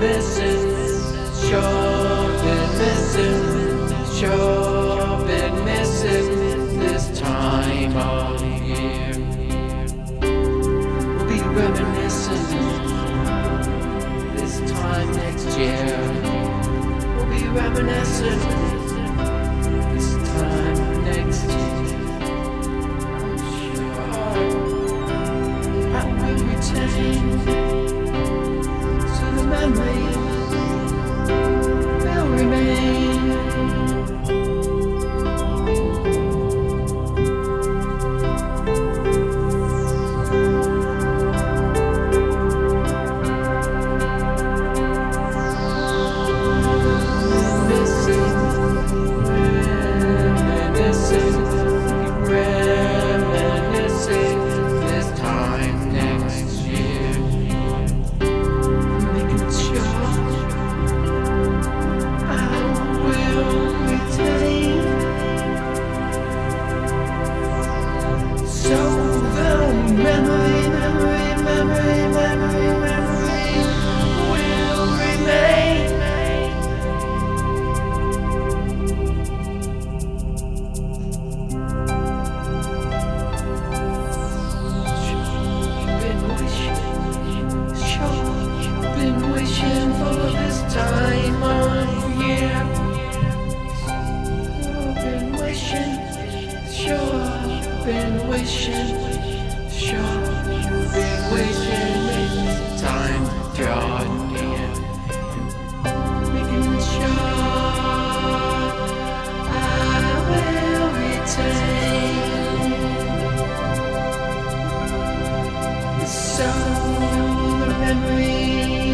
missing, sure been missing, sure been missing this time of year. We'll be reminiscing this time next year. We'll be reminiscing this time next year. I'm sure will retain. Memories. Sure, been wishing. Sure, been wishing. Sure I will. The the memory.